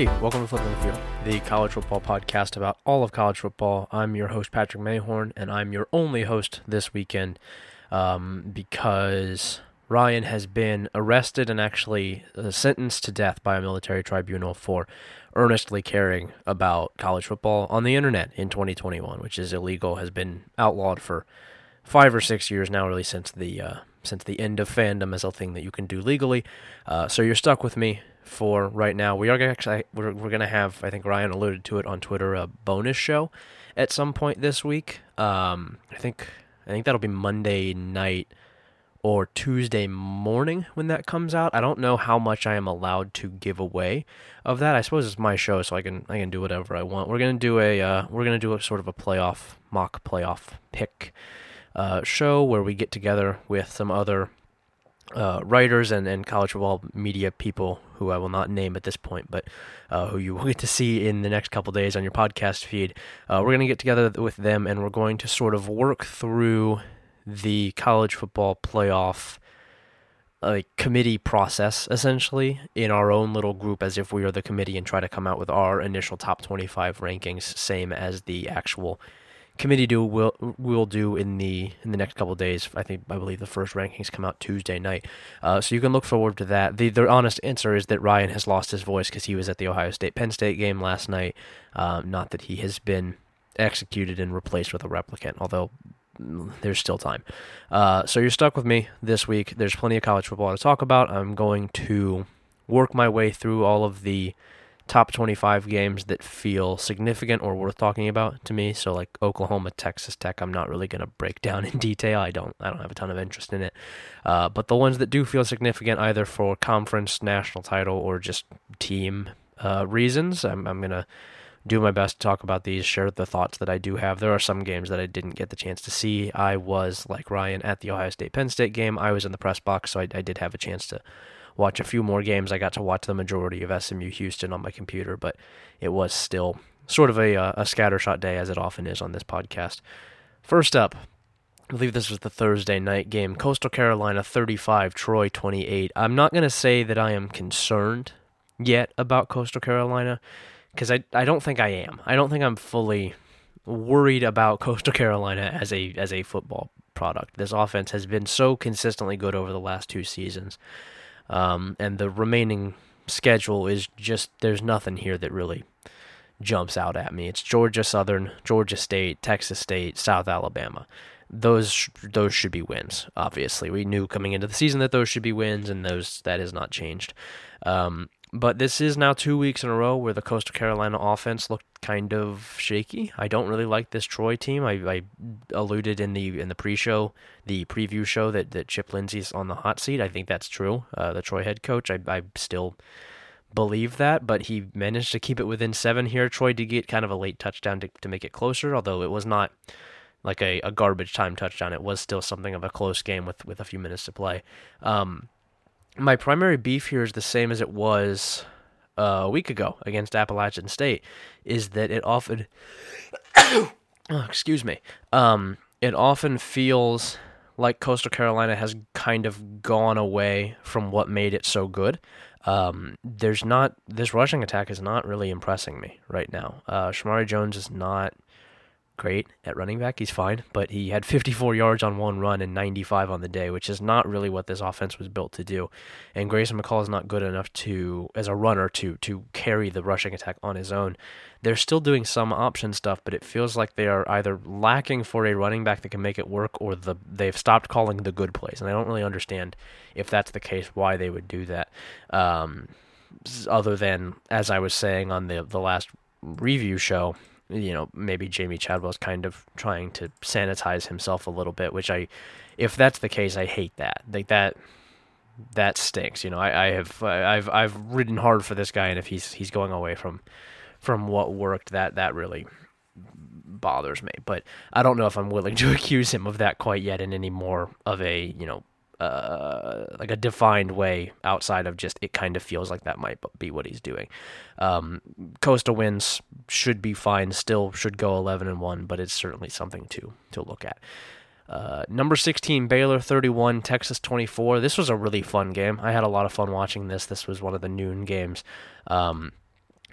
Hey, welcome to Flipping the Field, the college football podcast about all of college football. I'm your host, Patrick Mayhorn, and I'm your only host this weekend um, because Ryan has been arrested and actually uh, sentenced to death by a military tribunal for earnestly caring about college football on the internet in 2021, which is illegal, has been outlawed for five or six years now, really since the uh, since the end of fandom as a thing that you can do legally. Uh, so you're stuck with me for right now. We are actually we're we're gonna have I think Ryan alluded to it on Twitter a bonus show at some point this week. Um, I think I think that'll be Monday night or Tuesday morning when that comes out. I don't know how much I am allowed to give away of that. I suppose it's my show, so I can I can do whatever I want. We're gonna do a uh, we're gonna do a sort of a playoff mock playoff pick uh, show where we get together with some other uh, writers and, and college football media people who I will not name at this point, but uh, who you will get to see in the next couple days on your podcast feed. Uh, we're going to get together with them and we're going to sort of work through the college football playoff like committee process essentially in our own little group as if we are the committee and try to come out with our initial top 25 rankings same as the actual committee do will will do in the in the next couple days. I think I believe the first rankings come out Tuesday night, uh, so you can look forward to that. the The honest answer is that Ryan has lost his voice because he was at the Ohio State Penn State game last night. Um, not that he has been executed and replaced with a replicant, although mm, there's still time. Uh, so you're stuck with me this week. There's plenty of college football to talk about. I'm going to work my way through all of the top 25 games that feel significant or worth talking about to me. So like Oklahoma, Texas Tech, I'm not really going to break down in detail. I don't I don't have a ton of interest in it. Uh, but the ones that do feel significant, either for conference, national title, or just team uh, reasons, I'm I'm gonna do my best to talk about these, share the thoughts that I do have. There are some games that I didn't get the chance to see. I was like Ryan at the Ohio State Penn State game. I was in the press box, so I, I did have a chance to watch a few more games. I got to watch the majority of SMU Houston on my computer, but it was still sort of a, uh, a scattershot day, as it often is on this podcast. First up, I believe this was the Thursday night game. Coastal Carolina 35, Troy 28. I'm not going to say that I am concerned yet about Coastal Carolina because I, I don't think I am. I don't think I'm fully worried about Coastal Carolina as a as a football product. This offense has been so consistently good over the last two seasons um, and the remaining schedule is just there's nothing here that really jumps out at me. It's Georgia Southern, Georgia State, Texas State, South Alabama. Those those should be wins. Obviously, we knew coming into the season that those should be wins, and those that has not changed. Um, but this is now two weeks in a row where the Coastal Carolina offense looked kind of shaky. I don't really like this Troy team. I, I alluded in the in the pre-show, the preview show that, that Chip Lindsey's on the hot seat. I think that's true. Uh, the Troy head coach. I, I still believe that, but he managed to keep it within seven here. Troy did get kind of a late touchdown to, to make it closer, although it was not like a, a garbage time touchdown. It was still something of a close game with, with a few minutes to play. Um, my primary beef here is the same as it was uh, a week ago against Appalachian State, is that it often, oh, excuse me, um, it often feels like Coastal Carolina has kind of gone away from what made it so good. Um, there's not this rushing attack is not really impressing me right now. Uh, Shamari Jones is not great at running back. He's fine, but he had 54 yards on one run and 95 on the day, which is not really what this offense was built to do. And Grayson McCall is not good enough to, as a runner, to to carry the rushing attack on his own. They're still doing some option stuff, but it feels like they are either lacking for a running back that can make it work, or the they've stopped calling the good plays. And I don't really understand if that's the case why they would do that. Um, other than as I was saying on the the last review show, you know, maybe Jamey Chadwell's kind of trying to sanitize himself a little bit, which I, if that's the case, I hate that. Like that, that stinks. You know, I, I have, I've, I've ridden hard for this guy, and if he's, he's going away from, from what worked, that, that really bothers me. But I don't know if I'm willing to accuse him of that quite yet in any more of a, you know, uh, like a defined way outside of just it kind of feels like that might be what he's doing. Um, Coastal wins should be fine, still should go 11 and 1, but it's certainly something to to look at. Uh, number 16, Baylor 31, Texas 24. This was a really fun game. I had a lot of fun watching this. This was one of the noon games. Um,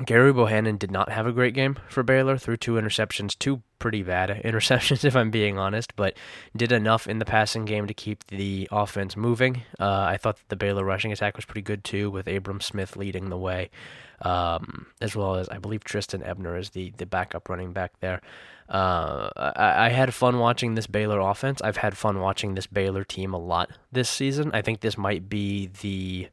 Gerry Bohanon did not have a great game for Baylor, threw two interceptions, two pretty bad interceptions, if I'm being honest, but did enough in the passing game to keep the offense moving. Uh, I thought that the Baylor rushing attack was pretty good too, with Abram Smith leading the way, um, as well as I believe Trestan Ebner is the, the backup running back there. Uh, I, I had fun watching this Baylor offense. I've had fun watching this Baylor team a lot this season. I think this might be the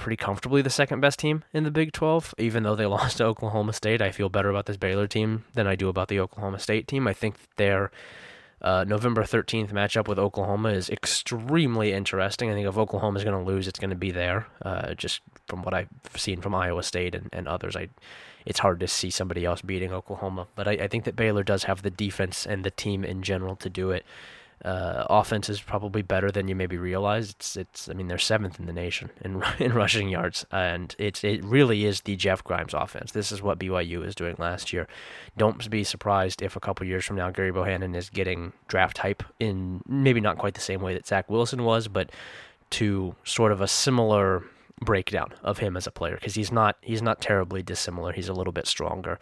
pretty comfortably the second best team in the Big 12. Even though they lost to Oklahoma State, I feel better about this Baylor team than I do about the Oklahoma State team. I think their uh, November 13th matchup with Oklahoma is extremely interesting. I think if Oklahoma is going to lose, it's going to be there. Uh, just from what I've seen from Iowa State and, and others, I it's hard to see somebody else beating Oklahoma. But I, I think that Baylor does have the defense and the team in general to do it uh, offense is probably better than you maybe realize. It's it's I mean they're seventh in the nation in in rushing yards, and it's it really is the Jeff Grimes offense. This is what BYU is doing last year. Don't be surprised if a couple years from now Gerry Bohanon is getting draft hype in maybe not quite the same way that Zach Wilson was, but to sort of a similar breakdown of him as a player because he's not he's not terribly dissimilar. He's a little bit stronger,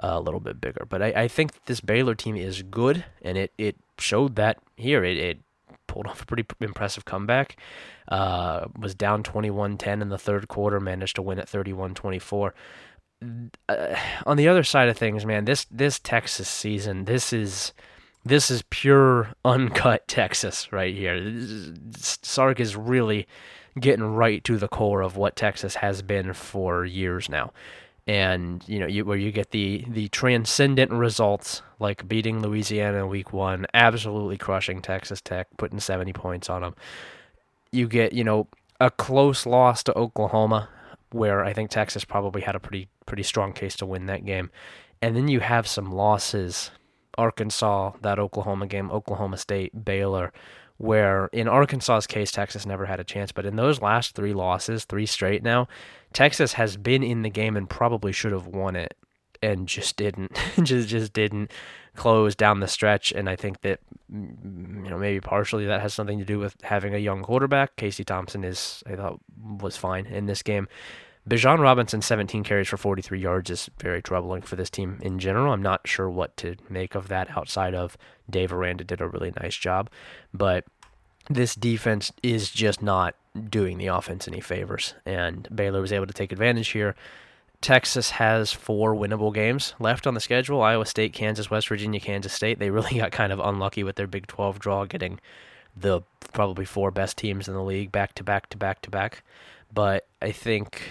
a little bit bigger. But I, I think this Baylor team is good, and it it showed that here. It, it pulled off a pretty impressive comeback. Uh, was down 21-10 in the third quarter, managed to win at 31-24. Uh, on the other side of things, man, this this Texas season, this is this is pure uncut Texas right here. Sark is really getting right to the core of what Texas has been for years now and you know you, where you get the the transcendent results like beating Louisiana week 1 absolutely crushing Texas Tech putting 70 points on them you get you know a close loss to Oklahoma where I think Texas probably had a pretty pretty strong case to win that game. And then you have some losses. Arkansas that Oklahoma game Oklahoma State Baylor where in Arkansas's case, Texas never had a chance. But in those last three losses, three straight now, Texas has been in the game and probably should have won it and just didn't just just didn't close down the stretch. And I think that mm, you know maybe partially that has something to do with having a young quarterback. Casey Thompson is I thought was fine in this game. Bijan Robinson 17 carries for 43 yards is very troubling for this team in general. I'm not sure what to make of that outside of Dave Aranda did a really nice job. But this defense is just not doing the offense any favors, and Baylor was able to take advantage here. Texas has four winnable games left on the schedule Iowa State, Kansas, West Virginia, Kansas State. They really got kind of unlucky with their Big 12 draw, getting the probably four best teams in the league back to back to back to back. But I think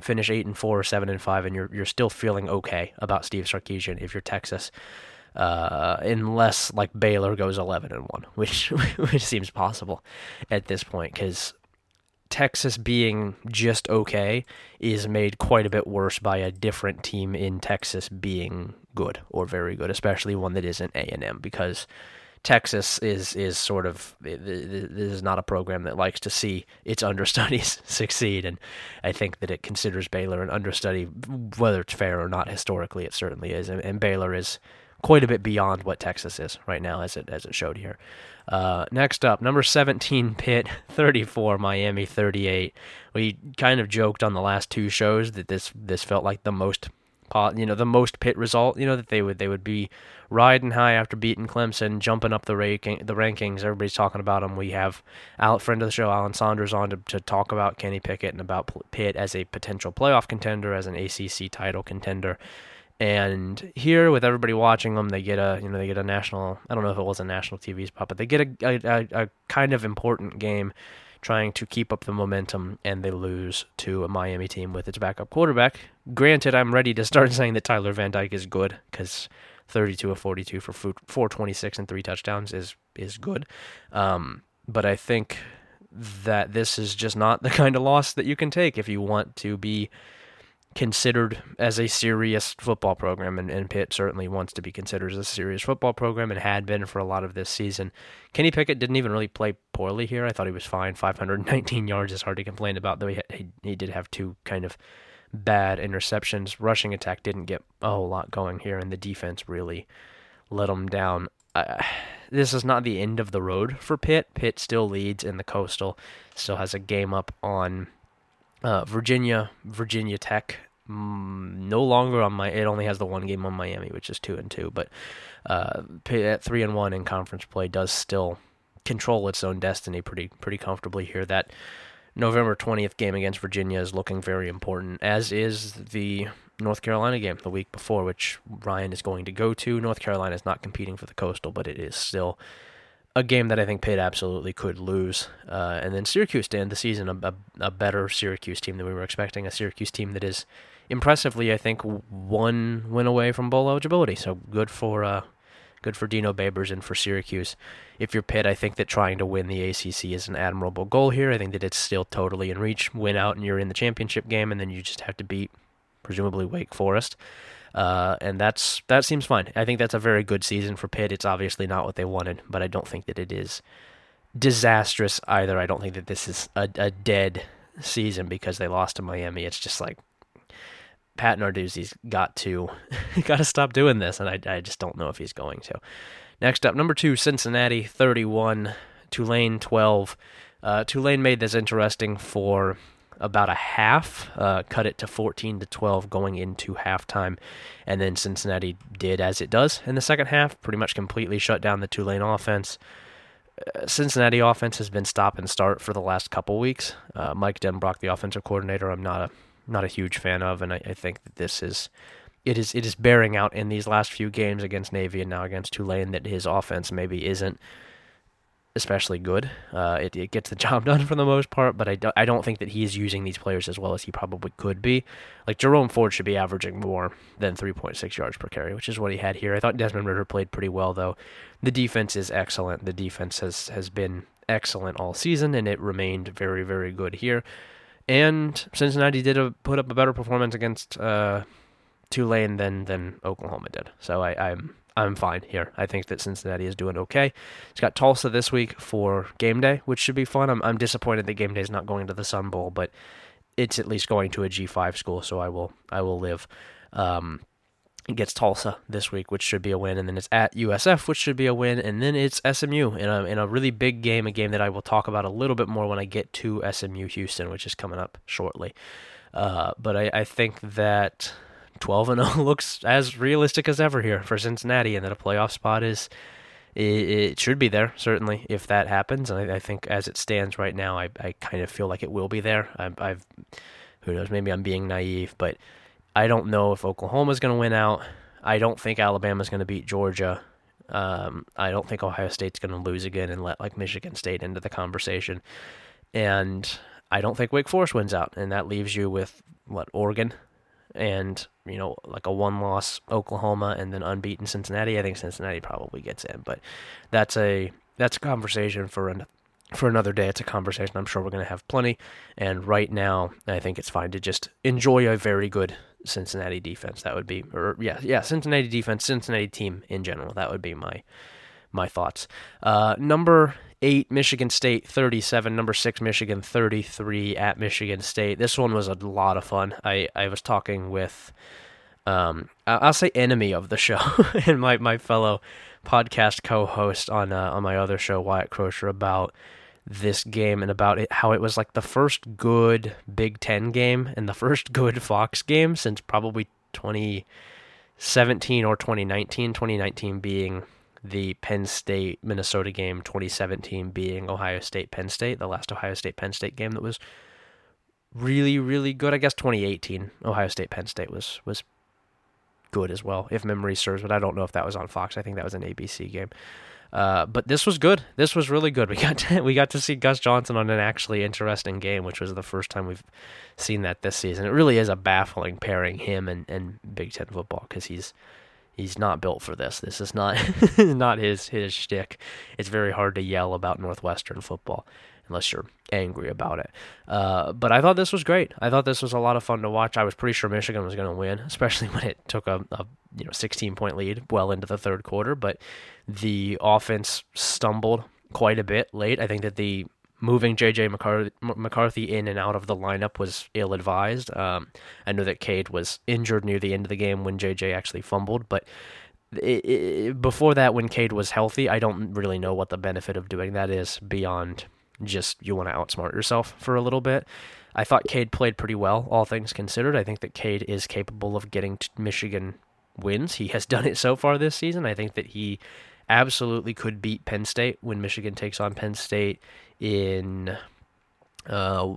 finish eight and four or seven and five, and you're you're still feeling okay about Steve Sarkisian if you're Texas uh, unless like Baylor goes 11 and 1, which which seems possible at this point cuz Texas being just okay is made quite a bit worse by a different team in Texas being good or very good, especially one that isn't A&M because Texas is is sort of this is not a program that likes to see its understudies succeed, and I think that it considers Baylor an understudy, whether it's fair or not. Historically, it certainly is, and, and Baylor is quite a bit beyond what Texas is right now, as it as it showed here. Uh, next up, number 17 Pitt, 34 Miami, 38. We kind of joked on the last two shows that this this felt like the most you know the most Pitt result you know that they would they would be riding high after beating Clemson jumping up the ranking the rankings everybody's talking about them we have Al, friend of the show Alan Saunders on to, to talk about Kenny Pickett and about Pitt as a potential playoff contender as an ACC title contender and here, with everybody watching them, they get a you know they get a national. I don't know if it was a national TV spot, but they get a, a, a kind of important game, trying to keep up the momentum, and they lose to a Miami team with its backup quarterback. Granted, I'm ready to start saying that Tyler Van Dyke is good because 32 of 42 for 426 and three touchdowns is is good. Um, but I think that this is just not the kind of loss that you can take if you want to be considered as a serious football program, and, and Pitt certainly wants to be considered as a serious football program and had been for a lot of this season. Kenny Pickett didn't even really play poorly here. I thought he was fine. 519 yards is hard to complain about, though he, he, he did have two kind of bad interceptions. Rushing attack didn't get a whole lot going here, and the defense really let him down. Uh, this is not the end of the road for Pitt. Pitt still leads in the Coastal, still has a game up on uh, Virginia, Virginia Tech mm, no longer on my. It only has the one game on Miami, which is two and two. But uh, at three and one in conference play does still control its own destiny pretty pretty comfortably here. That November twentieth game against Virginia is looking very important, as is the North Carolina game the week before, which Ryan is going to go to. North Carolina is not competing for the Coastal, but it is still a game that I think Pitt absolutely could lose. Uh, and then Syracuse to end the season, a, a, a, better Syracuse team than we were expecting, a Syracuse team that is impressively, I think, one win away from bowl eligibility. So good for uh, good for Dino Babers and for Syracuse. If you're Pitt, I think that trying to win the ACC is an admirable goal here. I think that it's still totally in reach. Win out and you're in the championship game, and then you just have to beat presumably Wake Forest. Uh, and that's that seems fine. I think that's a very good season for Pitt. It's obviously not what they wanted, but I don't think that it is disastrous either. I don't think that this is a, a dead season because they lost to Miami. It's just like Pat Narduzzi's got to got to stop doing this, and I I just don't know if he's going to. Next up, number two, Cincinnati, thirty-one, Tulane, twelve. Uh, Tulane made this interesting for about a half, uh, cut it to 14 to 12 going into halftime. And then Cincinnati did as it does in the second half, pretty much completely shut down the Tulane offense. Uh, Cincinnati offense has been stop and start for the last couple weeks. Uh, Mike Denbrock, the offensive coordinator, I'm not a not a huge fan of, and I, I think that this is it is it is bearing out in these last few games against Navy and now against Tulane that his offense maybe isn't especially good. Uh, it, it gets the job done for the most part, but I, do, I don't think that he's using these players as well as he probably could be. Like Jerome Ford should be averaging more than 3.6 yards per carry, which is what he had here. I thought Desmond Ridder played pretty well, though. The defense is excellent. The defense has, has been excellent all season, and it remained very, very good here. And Cincinnati did a, put up a better performance against uh, Tulane than than Oklahoma did. So I, I'm I'm fine here. I think that Cincinnati is doing okay. It's got Tulsa this week for game day, which should be fun. I'm I'm disappointed that game day is not going to the Sun Bowl, but it's at least going to a G5 school, so I will I will live. Um, it gets Tulsa this week, which should be a win, and then it's at USF, which should be a win, and then it's SMU in a in a really big game, a game that I will talk about a little bit more when I get to SMU Houston, which is coming up shortly. Uh, but I, I think that 12 and 0 looks as realistic as ever here for Cincinnati, and that a playoff spot is it, should be there certainly if that happens. And I, I, think as it stands right now, I, I kind of feel like it will be there. I, I've who knows, maybe I'm being naive, but I don't know if Oklahoma's going to win out. I don't think Alabama's going to beat Georgia. Um, I don't think Ohio State's going to lose again and let like Michigan State into the conversation. And I don't think Wake Forest wins out, and that leaves you with what Oregon and you know like a one loss Oklahoma and then unbeaten Cincinnati. I think Cincinnati probably gets in, but that's a that's a conversation for an, for another day. It's a conversation I'm sure we're going to have plenty. And right now, I think it's fine to just enjoy a very good Cincinnati defense. That would be, or yeah, yeah, Cincinnati defense, Cincinnati team in general. That would be my my thoughts. Uh, number eight, Michigan State 37. Number six, Michigan 33 at Michigan State. This one was a lot of fun. I, I was talking with, um, I'll say enemy of the show, and my, my fellow podcast co-host on uh, on my other show, Wyatt Crocher, about this game and about it, how it was like the first good Big Ten game and the first good Fox game since probably 2017 or 2019. 2019 being the Penn State Minnesota game 2017 being Ohio State Penn State, the last Ohio State Penn State game that was really really good. I guess 2018 Ohio State Penn State was was good as well if memory serves, but I don't know if that was on Fox. I think that was an ABC game. Uh, but this was good. This was really good. We got to, we got to see Gus Johnson on an actually interesting game, which was the first time we've seen that this season. It really is a baffling pairing him and, and Big Ten football because he's he's not built for this. This is not not his his shtick. It's very hard to yell about Northwestern football unless you're angry about it. Uh, but I thought this was great. I thought this was a lot of fun to watch. I was pretty sure Michigan was going to win, especially when it took a, a you know 16 point lead well into the third quarter. But the offense stumbled quite a bit late. I think that the moving JJ McCarthy in and out of the lineup was ill advised. Um, I know that Cade was injured near the end of the game when JJ actually fumbled, but it, it, before that, when Cade was healthy, I don't really know what the benefit of doing that is beyond just you want to outsmart yourself for a little bit. I thought Cade played pretty well, all things considered. I think that Cade is capable of getting Michigan wins. He has done it so far this season. I think that he absolutely could beat Penn State when Michigan takes on Penn State in uh,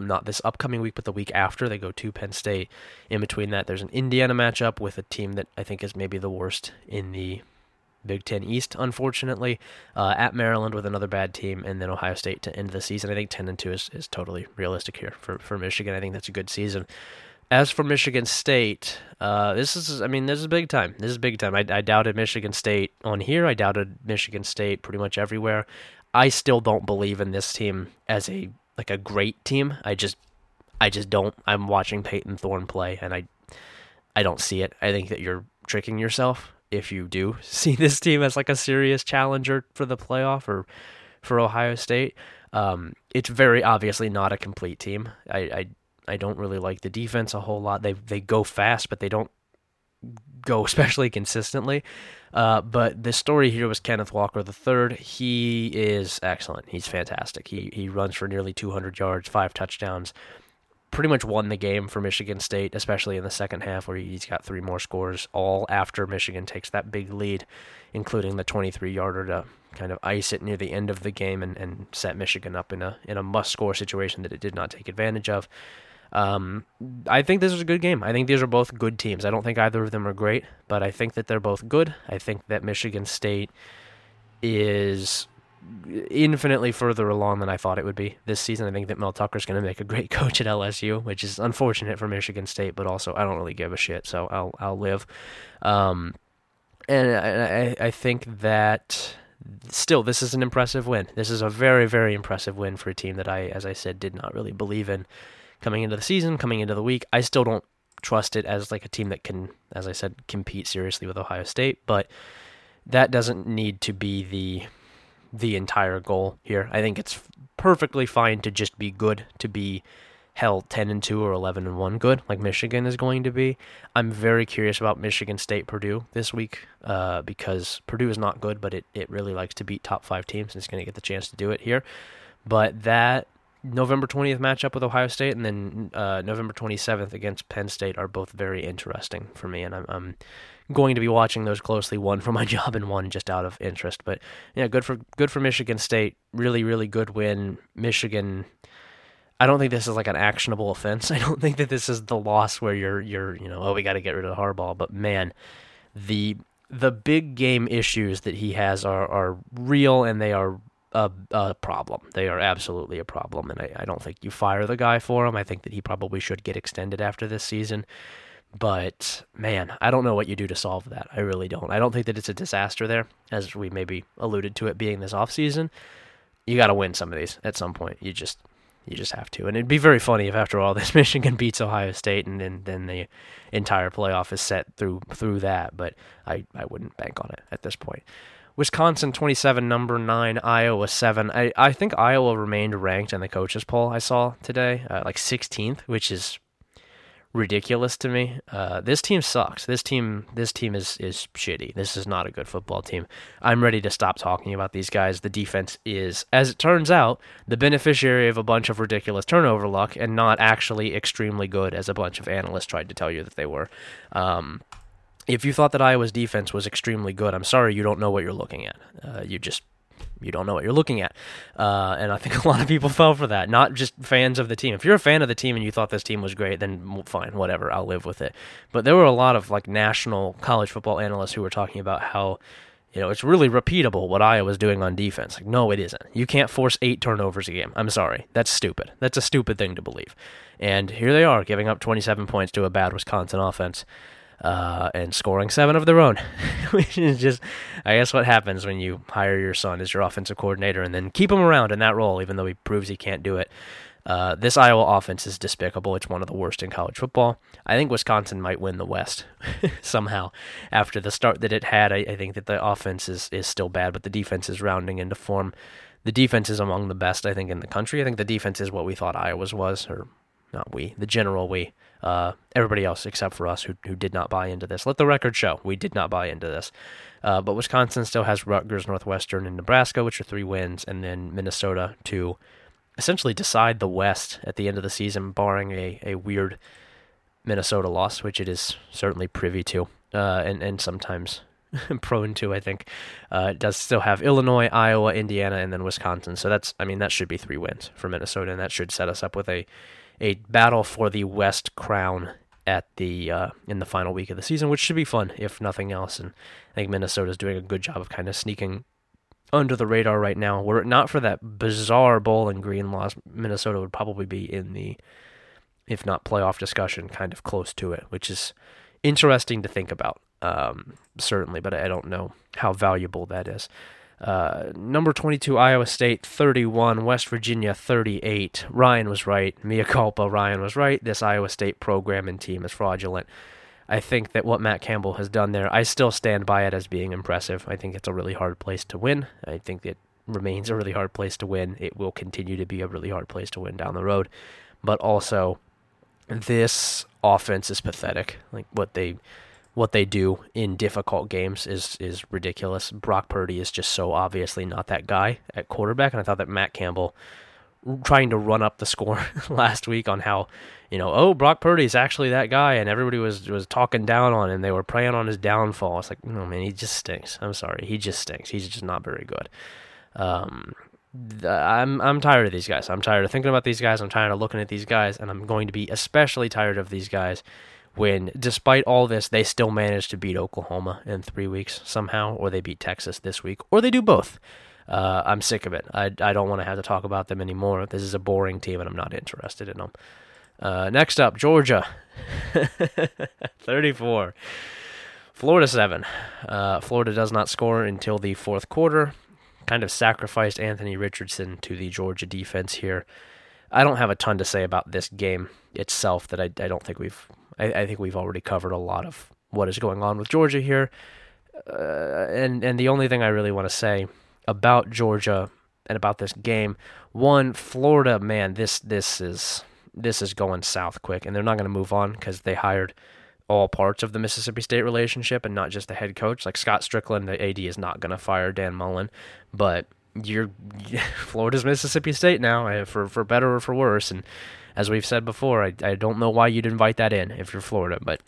not this upcoming week, but the week after. They go to Penn State. In between that, there's an Indiana matchup with a team that I think is maybe the worst in the Big Ten East, unfortunately. Uh, at Maryland with another bad team, and then Ohio State to end the season. I think 10 and 2 is, is totally realistic here for, for Michigan. I think that's a good season. As for Michigan State, uh, this is, I mean, this is big time. This is big time. I, I doubted Michigan State on here. I doubted Michigan State pretty much everywhere. I still don't believe in this team as a like a great team. I just I just don't. I'm watching Payton Thorne play, and I I don't see it. I think that you're tricking yourself if you do see this team as like a serious challenger for the playoff or for Ohio State. Um, it's very obviously not a complete team. I, I I don't really like the defense a whole lot. They they go fast, but they don't go especially consistently. Uh, but the story here was Kenneth Walker III. He is excellent. He's fantastic. He he runs for nearly 200 yards, five touchdowns. Pretty much won the game for Michigan State, especially in the second half, where he's got three more scores, all after Michigan takes that big lead, including the 23 yarder to kind of ice it near the end of the game and, and set Michigan up in a in a must score situation that it did not take advantage of. Um, I think this is a good game. I think these are both good teams. I don't think either of them are great, but I think that they're both good. I think that Michigan State is infinitely further along than I thought it would be this season. I think that Mel Tucker's going to make a great coach at LSU, which is unfortunate for Michigan State, but also I don't really give a shit, so I'll I'll live. Um, and I, I think that still this is an impressive win. This is a very very impressive win for a team that I, as I said, did not really believe in coming into the season, coming into the week. I still don't trust it as like a team that can, as I said, compete seriously with Ohio State, but that doesn't need to be the the entire goal here. I think it's perfectly fine to just be good, to be hell 10 and 2 or 11 and 1 good like Michigan is going to be. I'm very curious about Michigan State Purdue this week uh, because Purdue is not good, but it, it really likes to beat top 5 teams and it's going to get the chance to do it here. But that November 20th matchup with Ohio State and then uh, November 27th against Penn State are both very interesting for me, and I'm, I'm, going to be watching those closely. One for my job and one just out of interest. But yeah, good for good for Michigan State. Really, really good win. Michigan. I don't think this is like an actionable offense. I don't think that this is the loss where you're you're you know oh we got to get rid of Harbaugh. But man, the the big game issues that he has are are real and they are a, a problem. They are absolutely a problem, and I, I don't think you fire the guy for him. I think that he probably should get extended after this season. But man, I don't know what you do to solve that. I really don't. I don't think that it's a disaster there, as we maybe alluded to it being this off season. You got to win some of these at some point. You just you just have to. And it'd be very funny if after all this Michigan beats Ohio State and then, then the entire playoff is set through through that. But I, I wouldn't bank on it at this point. Wisconsin 27, number 9, Iowa 7. I, I think Iowa remained ranked in the coaches poll I saw today, uh, like 16th, which is ridiculous to me. Uh, this team sucks. This team this team is is shitty. This is not a good football team. I'm ready to stop talking about these guys. The defense is, as it turns out, the beneficiary of a bunch of ridiculous turnover luck and not actually extremely good as a bunch of analysts tried to tell you that they were. Um, if you thought that Iowa's defense was extremely good, I'm sorry you don't know what you're looking at. Uh, you just you don't know what you're looking at. Uh, and I think a lot of people fell for that, not just fans of the team. If you're a fan of the team and you thought this team was great, then fine, whatever, I'll live with it. But there were a lot of like national college football analysts who were talking about how you know, it's really repeatable what Iowa's doing on defense. Like, no, it isn't. You can't force eight turnovers a game. I'm sorry. That's stupid. That's a stupid thing to believe. And here they are, giving up 27 points to a bad Wisconsin offense uh, and scoring seven of their own, which is just, I guess, what happens when you hire your son as your offensive coordinator and then keep him around in that role, even though he proves he can't do it. Uh, this Iowa offense is despicable. It's one of the worst in college football. I think Wisconsin might win the West somehow after the start that it had. I, I, think that the offense is, is still bad, but the defense is rounding into form. The defense is among the best, I think, in the country. I think the defense is what we thought Iowa's was, or not we, the general we, uh, everybody else except for us who, who did not buy into this. Let the record show we did not buy into this. Uh, but Wisconsin still has Rutgers, Northwestern, and Nebraska, which are three wins, and then Minnesota to essentially decide the West at the end of the season, barring a, a weird Minnesota loss, which it is certainly privy to, uh, and, and sometimes prone to, I think. Uh, it does still have Illinois, Iowa, Indiana, and then Wisconsin. So that's, I mean, that should be three wins for Minnesota, and that should set us up with a a battle for the West crown at the uh, in the final week of the season, which should be fun if nothing else. And I think Minnesota is doing a good job of kind of sneaking under the radar right now. Were it not for that bizarre Bowling Green loss, Minnesota would probably be in the, if not playoff discussion, kind of close to it, which is interesting to think about. Um, certainly, but I don't know how valuable that is. Uh, number 22, Iowa State 31, West Virginia 38. Ryan was right. Mia culpa, Ryan was right. This Iowa State program and team is fraudulent. I think that what Matt Campbell has done there, I still stand by it as being impressive. I think it's a really hard place to win. I think it remains a really hard place to win. It will continue to be a really hard place to win down the road. But also, this offense is pathetic. Like what they what they do in difficult games is is ridiculous. Brock Purdy is just so obviously not that guy at quarterback, and I thought that Matt Campbell trying to run up the score last week on how you know oh Brock Purdy is actually that guy, and everybody was was talking down on him. They were praying on his downfall. It's like no man, he just stinks. I'm sorry, he just stinks. He's just not very good. Um, I'm I'm tired of these guys. I'm tired of thinking about these guys. I'm tired of looking at these guys, and I'm going to be especially tired of these guys when, despite all this, they still manage to beat Oklahoma in three weeks somehow, or they beat Texas this week, or they do both. Uh, I'm sick of it. I, I don't want to have to talk about them anymore. This is a boring team, and I'm not interested in them. Uh, next up, Georgia, 34. Florida 7. Uh, Florida does not score until the fourth quarter. Kind of sacrificed Anthony Richardson to the Georgia defense here. I don't have a ton to say about this game itself that I, I don't think we've I, I think we've already covered a lot of what is going on with Georgia here. Uh, and and the only thing I really want to say about Georgia and about this game, one, Florida, man, this this is this is going south quick, and they're not going to move on because they hired all parts of the Mississippi State relationship and not just the head coach. Like Scott Stricklin, the AD is not going to fire Dan Mullen, but you're Florida's Mississippi State now, eh, for for better or for worse, and as we've said before, I, I don't know why you'd invite that in if you're Florida, but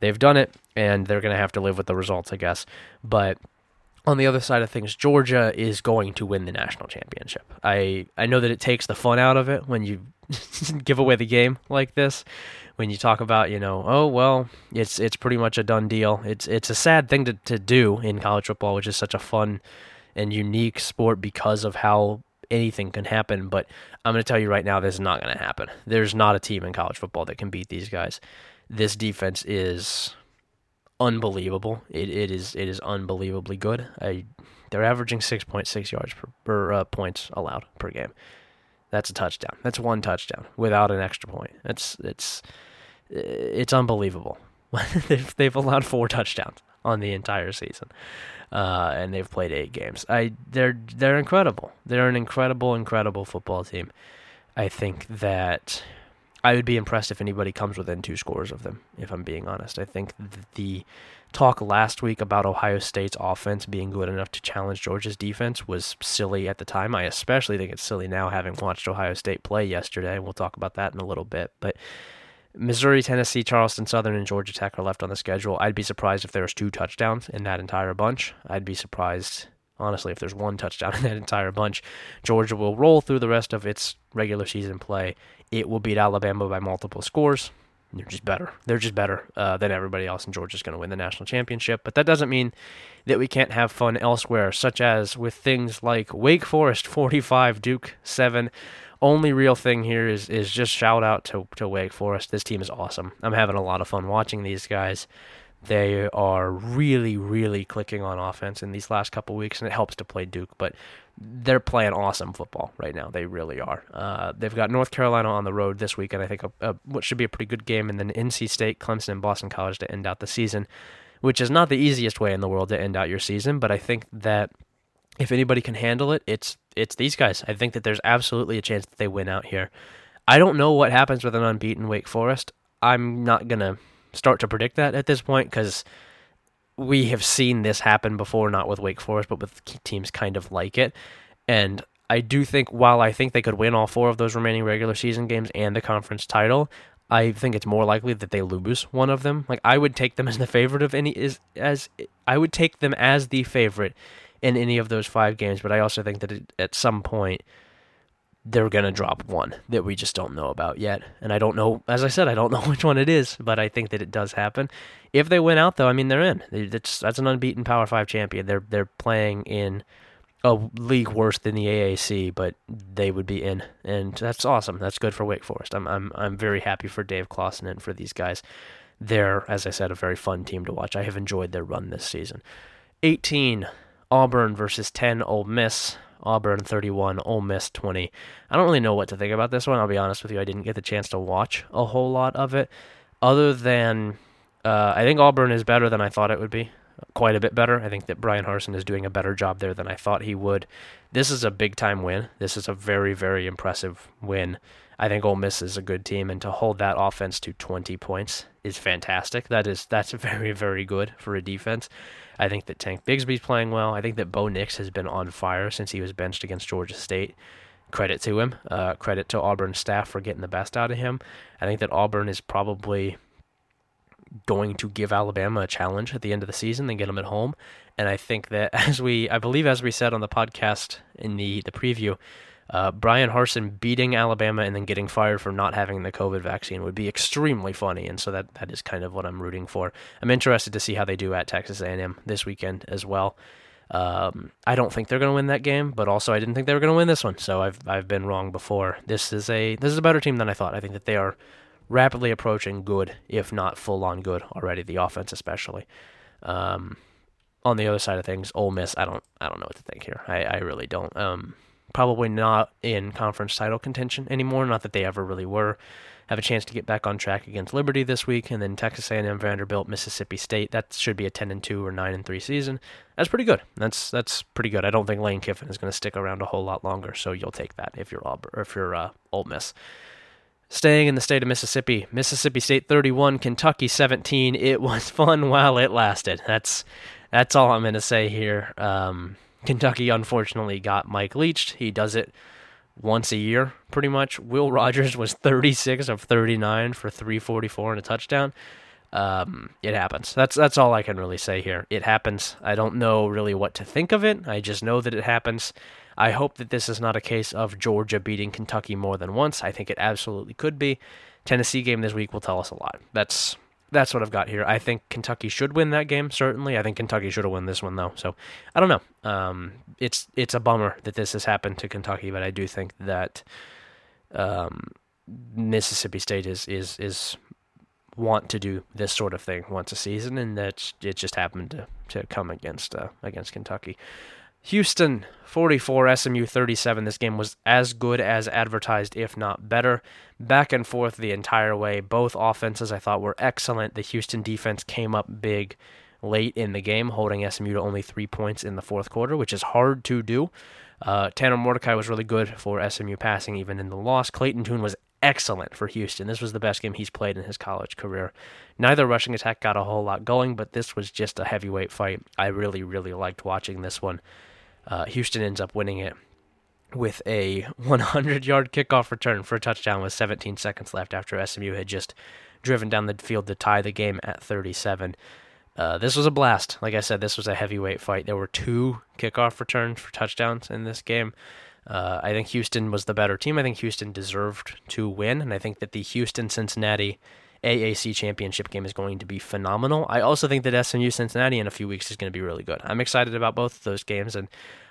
they've done it and they're going to have to live with the results, I guess. But on the other side of things, Georgia is going to win the national championship. I, I know that it takes the fun out of it when you give away the game like this. When you talk about, you know, oh well, it's it's pretty much a done deal. It's it's a sad thing to, to do in college football, which is such a fun and unique sport because of how anything can happen. But I'm going to tell you right now, this is not going to happen. There's not a team in college football that can beat these guys. This defense is unbelievable. It it is it is unbelievably good. I, they're averaging 6.6 yards per, per uh, points allowed per game. That's a touchdown. That's one touchdown without an extra point. It's it's it's unbelievable. they've they've allowed four touchdowns on the entire season uh, and they've played eight games. I they're they're incredible. They're an incredible, incredible football team. I think that I would be impressed if anybody comes within two scores of them. If I'm being honest, I think the talk last week about Ohio State's offense being good enough to challenge Georgia's defense was silly at the time. I especially think it's silly now, having watched Ohio State play yesterday. We'll talk about that in a little bit, but Missouri, Tennessee, Charleston Southern, and Georgia Tech are left on the schedule. I'd be surprised if there was two touchdowns in that entire bunch. I'd be surprised, honestly, if there's one touchdown in that entire bunch. Georgia will roll through the rest of its regular season play. It will beat Alabama by multiple scores. They're just better. They're just better uh, than everybody else, and Georgia's going to win the national championship. But that doesn't mean that we can't have fun elsewhere, such as with things like Wake Forest 45, Duke 7 only real thing here is is just shout out to to Wake Forest. This team is awesome. I'm having a lot of fun watching these guys. They are really, really clicking on offense in these last couple weeks, and it helps to play Duke. But they're playing awesome football right now. They really are. Uh, they've got North Carolina on the road this weekend. I think a, a, what should be a pretty good game, and then NC State, Clemson, and Boston College to end out the season, which is not the easiest way in the world to end out your season. But I think that if anybody can handle it, it's it's these guys. I think that there's absolutely a chance that they win out here. I don't know what happens with an unbeaten Wake Forest. I'm not gonna start to predict that at this point because we have seen this happen before, not with Wake Forest, but with teams kind of like it. And I do think, while I think they could win all four of those remaining regular season games and the conference title, I think it's more likely that they lose one of them. Like I would take them as the favorite of any is as I would take them as the favorite in any of those five games, but I also think that it, at some point they're going to drop one that we just don't know about yet. And I don't know, as I said, I don't know which one it is, but I think that it does happen. If they win out, though, I mean, they're in. That's, that's an unbeaten Power 5 champion. They're, they're playing in a league worse than the AAC, but they would be in. And that's awesome. That's good for Wake Forest. I'm, I'm, I'm very happy for Dave Clawson and for these guys. They're, as I said, a very fun team to watch. I have enjoyed their run this season. 18, Auburn versus 10, Ole Miss. Auburn 31, Ole Miss 20. I don't really know what to think about this one. I'll be honest with you. I didn't get the chance to watch a whole lot of it, other than uh, I think Auburn is better than I thought it would be. Quite a bit better. I think that Bryan Harsin is doing a better job there than I thought he would. This is a big time win. This is a very, very impressive win. I think Ole Miss is a good team, and to hold that offense to 20 points is fantastic. That is that's very, very good for a defense. I think that Tank Bigsby's playing well. I think that Bo Nix has been on fire since he was benched against Georgia State. Credit to him. Uh, credit to Auburn staff for getting the best out of him. I think that Auburn is probably going to give Alabama a challenge at the end of the season and get them at home. And I think that as we, I believe, as we said on the podcast in the the preview, uh, Bryan Harsin beating Alabama and then getting fired for not having the COVID vaccine would be extremely funny, and so that that is kind of what I'm rooting for. I'm interested to see how they do at Texas A&M this weekend as well. Um, I don't think they're going to win that game, but also I didn't think they were going to win this one, so I've I've been wrong before. This is a this is a better team than I thought. I think that they are rapidly approaching good, if not full on good already. The offense especially. Um, on the other side of things, Ole Miss, I don't I don't know what to think here. I, I really don't. Um, probably not in conference title contention anymore. Not that they ever really were. Have a chance to get back on track against Liberty this week, and then Texas A&M, Vanderbilt, Mississippi State. That should be a 10 and 2 or 9 and 3 season. That's pretty good. That's that's pretty good. I don't think Lane Kiffin is going to stick around a whole lot longer, so you'll take that if you're Auburn, or if you're uh, Ole Miss. Staying in the state of Mississippi, Mississippi State 31, Kentucky 17. It was fun while it lasted. That's that's all I'm going to say here. Um, Kentucky unfortunately got Mike Leached. He does it once a year, pretty much. Will Rogers was 36 of 39 for 344 and a touchdown. Um, it happens. That's that's all I can really say here. It happens. I don't know really what to think of it. I just know that it happens. I hope that this is not a case of Georgia beating Kentucky more than once. I think it absolutely could be. Tennessee game this week will tell us a lot. That's that's what I've got here. I think Kentucky should win that game. Certainly, I think Kentucky should have won this one though. So I don't know. Um, it's it's a bummer that this has happened to Kentucky, but I do think that um, Mississippi State is is is want to do this sort of thing once a season, and that it just happened to, to come against uh, against Kentucky. Houston 44, SMU 37. This game was as good as advertised, if not better. Back and forth the entire way. Both offenses I thought were excellent. The Houston defense came up big late in the game, holding SMU to only three points in the fourth quarter, which is hard to do. Uh, Tanner Mordecai was really good for SMU passing, even in the loss. Clayton Tune was excellent for Houston. This was the best game he's played in his college career. Neither rushing attack got a whole lot going, but this was just a heavyweight fight. I really, really liked watching this one. Uh, Houston ends up winning it with a 100 yard kickoff return for a touchdown with 17 seconds left after SMU had just driven down the field to tie the game at 37. Uh, this was a blast. Like I said, this was a heavyweight fight. There were two kickoff returns for touchdowns in this game. Uh, I think Houston was the better team. I think Houston deserved to win, and I think that the Houston Cincinnati AAC championship game is going to be phenomenal. I also think that SMU Cincinnati in a few weeks is going to be really good. I'm excited about both of those games, and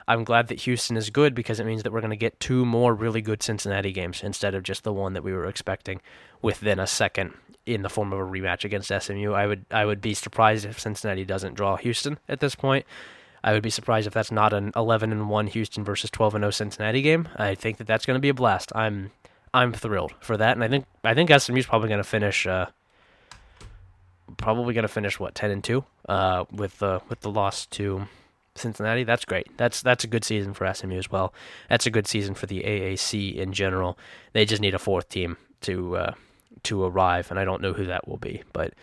I'm glad that Houston is good because it means that we're going to get two more really good Cincinnati games instead of just the one that we were expecting within a second in the form of a rematch against SMU. I would I would be surprised if Cincinnati doesn't draw Houston at this point. I would be surprised if that's not an 11 and 1 Houston versus 12 and 0 Cincinnati game. I think that that's going to be a blast. I'm I'm thrilled for that, and I think I think SMU's probably going to finish. Uh, probably going to finish what ten and two uh, with the with the loss to Cincinnati. That's great. That's that's a good season for SMU as well. That's a good season for the AAC in general. They just need a fourth team to uh, to arrive, and I don't know who that will be, but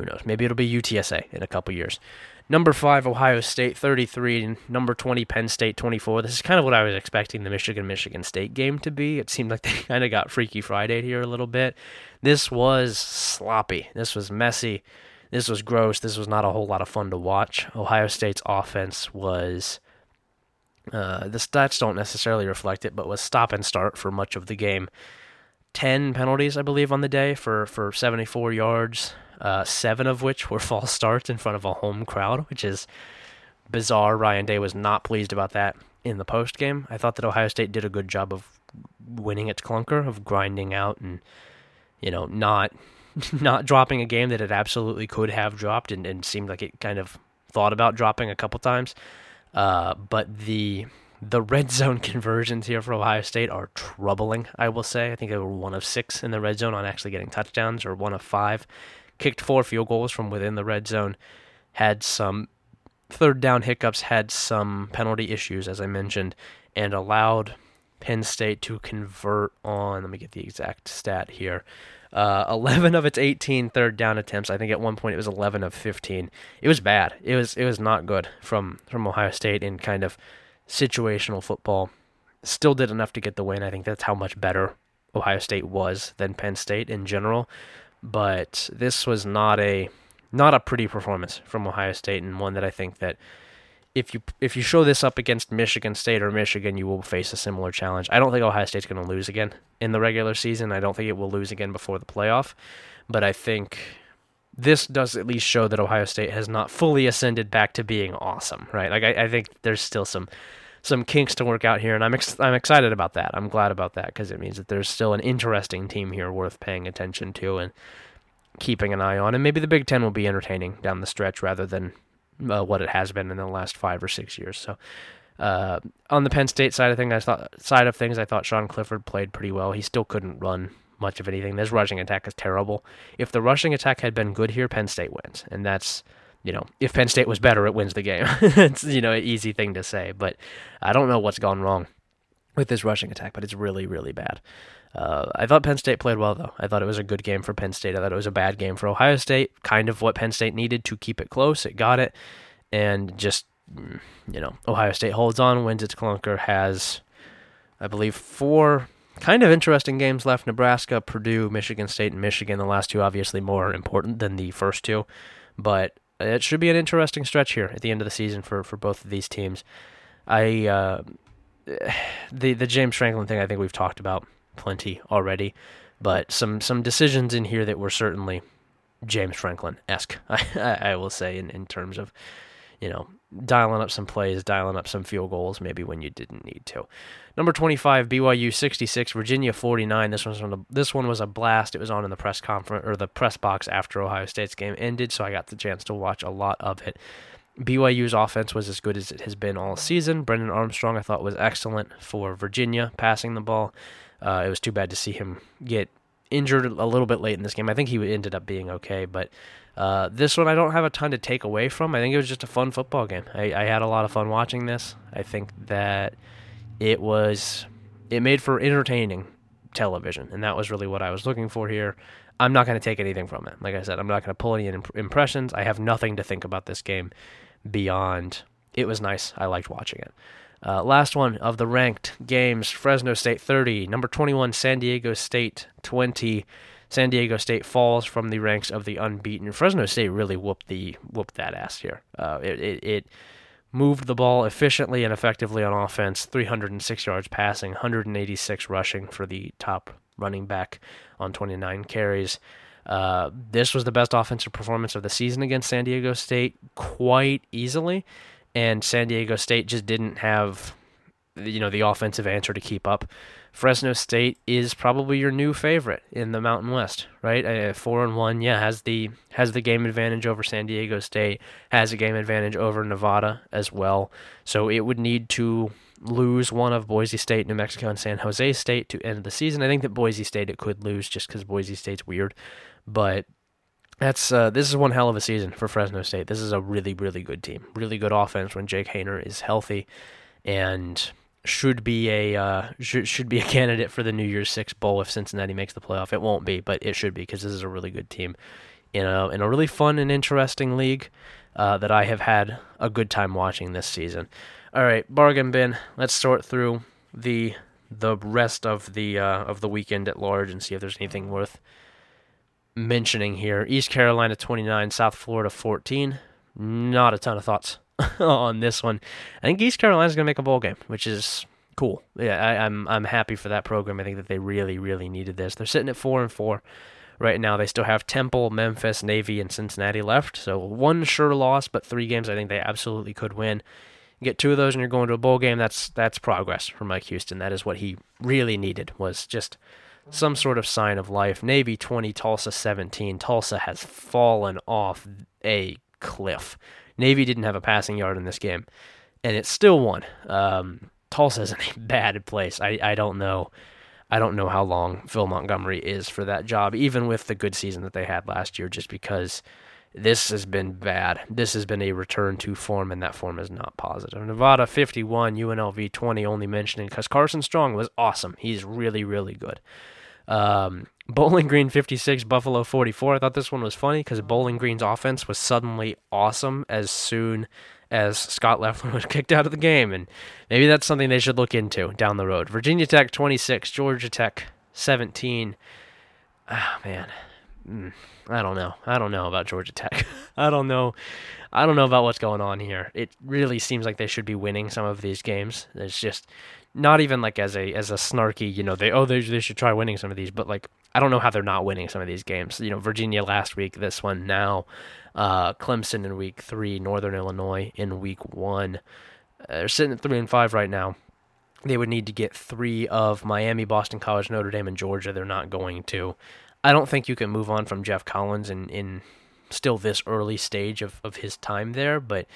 who knows? Maybe it'll be UTSA in a couple years. Number five, Ohio State, 33. Number 20, Penn State, 24. This is kind of what I was expecting the Michigan Michigan State game to be. It seemed like they kind of got Freaky Friday here a little bit. This was sloppy. This was messy. This was gross. This was not a whole lot of fun to watch. Ohio State's offense was. Uh, the stats don't necessarily reflect it, but was stop and start for much of the game. 10 penalties, I believe, on the day for, for 74 yards, uh, seven of which were false starts in front of a home crowd, which is bizarre. Ryan Day was not pleased about that in the post game. I thought that Ohio State did a good job of winning its clunker, of grinding out and, you know, not not dropping a game that it absolutely could have dropped and, and seemed like it kind of thought about dropping a couple times. Uh, but the the red zone conversions here for Ohio State are troubling, I will say. I think they were one of six in the red zone on actually getting touchdowns, or one of five. Kicked four field goals from within the red zone. Had some third down hiccups, had some penalty issues, as I mentioned, and allowed Penn State to convert on, let me get the exact stat here. Uh, 11 of its 18 third down attempts. I think at one point it was 11 of 15. It was bad. It was it was not good from from Ohio State in kind of situational football. Still did enough to get the win. I think that's how much better Ohio State was than Penn State in general. But this was not a not a pretty performance from Ohio State and one that I think that if you if you show this up against Michigan State or Michigan, you will face a similar challenge. I don't think Ohio State's going to lose again in the regular season. I don't think it will lose again before the playoff, but I think this does at least show that Ohio State has not fully ascended back to being awesome, right? Like I, I think there's still some some kinks to work out here, and I'm ex- I'm excited about that. I'm glad about that because it means that there's still an interesting team here worth paying attention to and keeping an eye on. And maybe the Big Ten will be entertaining down the stretch rather than uh, what it has been in the last five or six years. So, uh, on the Penn State side of things, I thought side of things, I thought Sean Clifford played pretty well. He still couldn't run much of anything. This rushing attack is terrible. If the rushing attack had been good here, Penn State wins, and that's you know, if Penn State was better, it wins the game. it's you know an easy thing to say, but I don't know what's gone wrong with this rushing attack, but it's really really bad. Uh, I thought Penn State played well, though. I thought it was a good game for Penn State. I thought it was a bad game for Ohio State. Kind of what Penn State needed to keep it close. It got it, and just mm, you know, Ohio State holds on, wins its clunker. Has, I believe, four kind of interesting games left: Nebraska, Purdue, Michigan State, and Michigan. The last two obviously more important than the first two, but it should be an interesting stretch here at the end of the season for for both of these teams. I uh, the the James Franklin thing I think we've talked about plenty already, but some some decisions in here that were certainly James Franklin esque. I, I will say in in terms of you know dialing up some plays, dialing up some field goals, maybe when you didn't need to. Number 25, BYU 66, Virginia 49. This was a, this one was a blast. It was on in the press conference or the press box after Ohio State's game ended, so I got the chance to watch a lot of it. BYU's offense was as good as it has been all season. Brennan Armstrong, I thought, was excellent for Virginia passing the ball. Uh, it was too bad to see him get injured a little bit late in this game. I think he ended up being okay, but uh, this one I don't have a ton to take away from. I think it was just a fun football game. I, I had a lot of fun watching this. I think that it was it made for entertaining television, and that was really what I was looking for here. I'm not going to take anything from it. Like I said, I'm not going to pull any imp- impressions. I have nothing to think about this game beyond it was nice. I liked watching it. Uh, last one of the ranked games Fresno State 30, number 21, San Diego State 20. San Diego State falls from the ranks of the unbeaten. Fresno State really whooped the whooped that ass here. Uh, it, it, it moved the ball efficiently and effectively on offense. 306 yards passing, 186 rushing for the top running back on 29 carries. Uh, this was the best offensive performance of the season against San Diego State quite easily, and San Diego State just didn't have, you know, the offensive answer to keep up. Fresno State is probably your new favorite in the Mountain West, right? Uh, four and one, yeah, has the has the game advantage over San Diego State, has a game advantage over Nevada as well. So it would need to lose one of Boise State, New Mexico, and San Jose State to end the season. I think that Boise State it could lose just because Boise State's weird, but that's uh, this is one hell of a season for Fresno State. This is a really really good team, really good offense when Jake Haener is healthy, and should be a uh, should should be a candidate for the New Year's Six bowl if Cincinnati makes the playoff. It won't be, but it should be because this is a really good team in a in a really fun and interesting league uh, that I have had a good time watching this season. All right, bargain bin. Let's sort through the the rest of the uh, of the weekend at large and see if there's anything worth mentioning here. East Carolina 29, South Florida 14. Not a ton of thoughts on this one. I think East Carolina's going to make a bowl game, which is cool. Yeah, I, I'm I'm happy for that program. I think that they really really needed this. They're sitting at four and four right now. They still have Temple, Memphis, Navy, and Cincinnati left. So one sure loss, but three games I think they absolutely could win. get two of those, and you're going to a bowl game. That's that's progress for Mike Houston. That is what he really needed was just some sort of sign of life. Navy 20, Tulsa 17. Tulsa has fallen off a cliff. Navy didn't have a passing yard in this game, and it still won. Um, Tulsa's in a bad place. I, I don't know. I don't know how long Phil Montgomery is for that job, even with the good season that they had last year, just because this has been bad. This has been a return to form, and that form is not positive. Nevada 51, UNLV 20, only mentioning because Carson Strong was awesome. He's really, really good. Um, Bowling Green 56, Buffalo 44. I thought this one was funny because Bowling Green's offense was suddenly awesome as soon as Scot Loeffler was kicked out of the game. And maybe that's something they should look into down the road. Virginia Tech 26, Georgia Tech 17. Ah, oh, man. Mm, I don't know. I don't know about Georgia Tech. I don't know. I don't know about what's going on here. It really seems like they should be winning some of these games. It's just not even like as a as a snarky, you know, they oh they they should try winning some of these, but like I don't know how they're not winning some of these games. You know, Virginia last week, this one now, uh, Clemson in week three, Northern Illinois in week one. Uh, they're sitting at three and five right now. They would need to get three of Miami, Boston College, Notre Dame, and Georgia. They're not going to. I don't think you can move on from Geoff Collins in, in still this early stage of, of his time there, but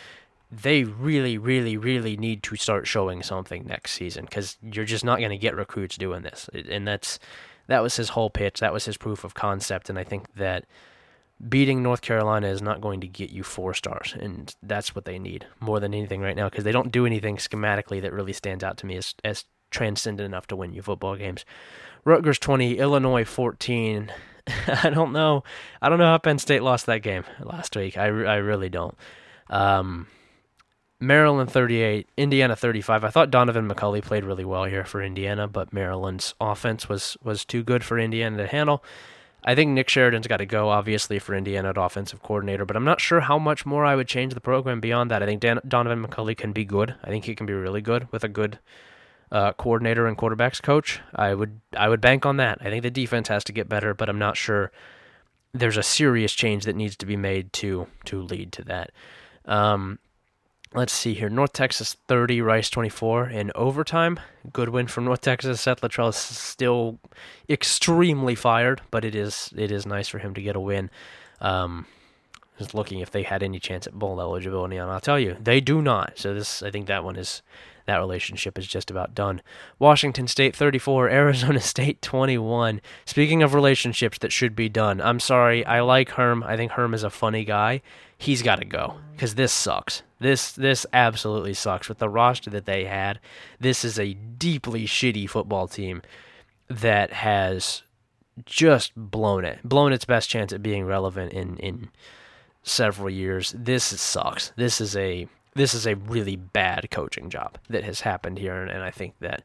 they really, really, really need to start showing something next season because you're just not going to get recruits doing this. And that's that was his whole pitch. That was his proof of concept. And I think that beating North Carolina is not going to get you four stars, and that's what they need more than anything right now because they don't do anything schematically that really stands out to me as as transcendent enough to win you football games. Rutgers 20, Illinois 14. I don't know. I don't know how Penn State lost that game last week. I, I really don't. Um, Maryland 38, Indiana 35. I thought Donaven McCulley played really well here for Indiana, but Maryland's offense was was too good for Indiana to handle. I think Nick Sheridan's got to go, obviously, for Indiana at offensive coordinator, but I'm not sure how much more I would change the program beyond that. I think Dan- Donaven McCulley can be good. I think he can be really good with a good uh, coordinator and quarterbacks coach. I would I would bank on that. I think the defense has to get better, but I'm not sure there's a serious change that needs to be made to to lead to that. Um, let's see here. North Texas 30, Rice 24 in overtime. Good win from North Texas. Seth Littrell is still extremely fired, but it is it is nice for him to get a win. Um, just looking if they had any chance at bowl eligibility, and I'll tell you, they do not. So this, I think that one is that relationship is just about done. Washington State 34, Arizona State 21. Speaking of relationships that should be done, I'm sorry. I like Herm. I think Herm is a funny guy. He's got to go because this sucks. This this absolutely sucks with the roster that they had. This is a deeply shitty football team that has just blown it, blown its best chance at being relevant in in several years. This sucks. This is a this is a really bad coaching job that has happened here, and, and I think that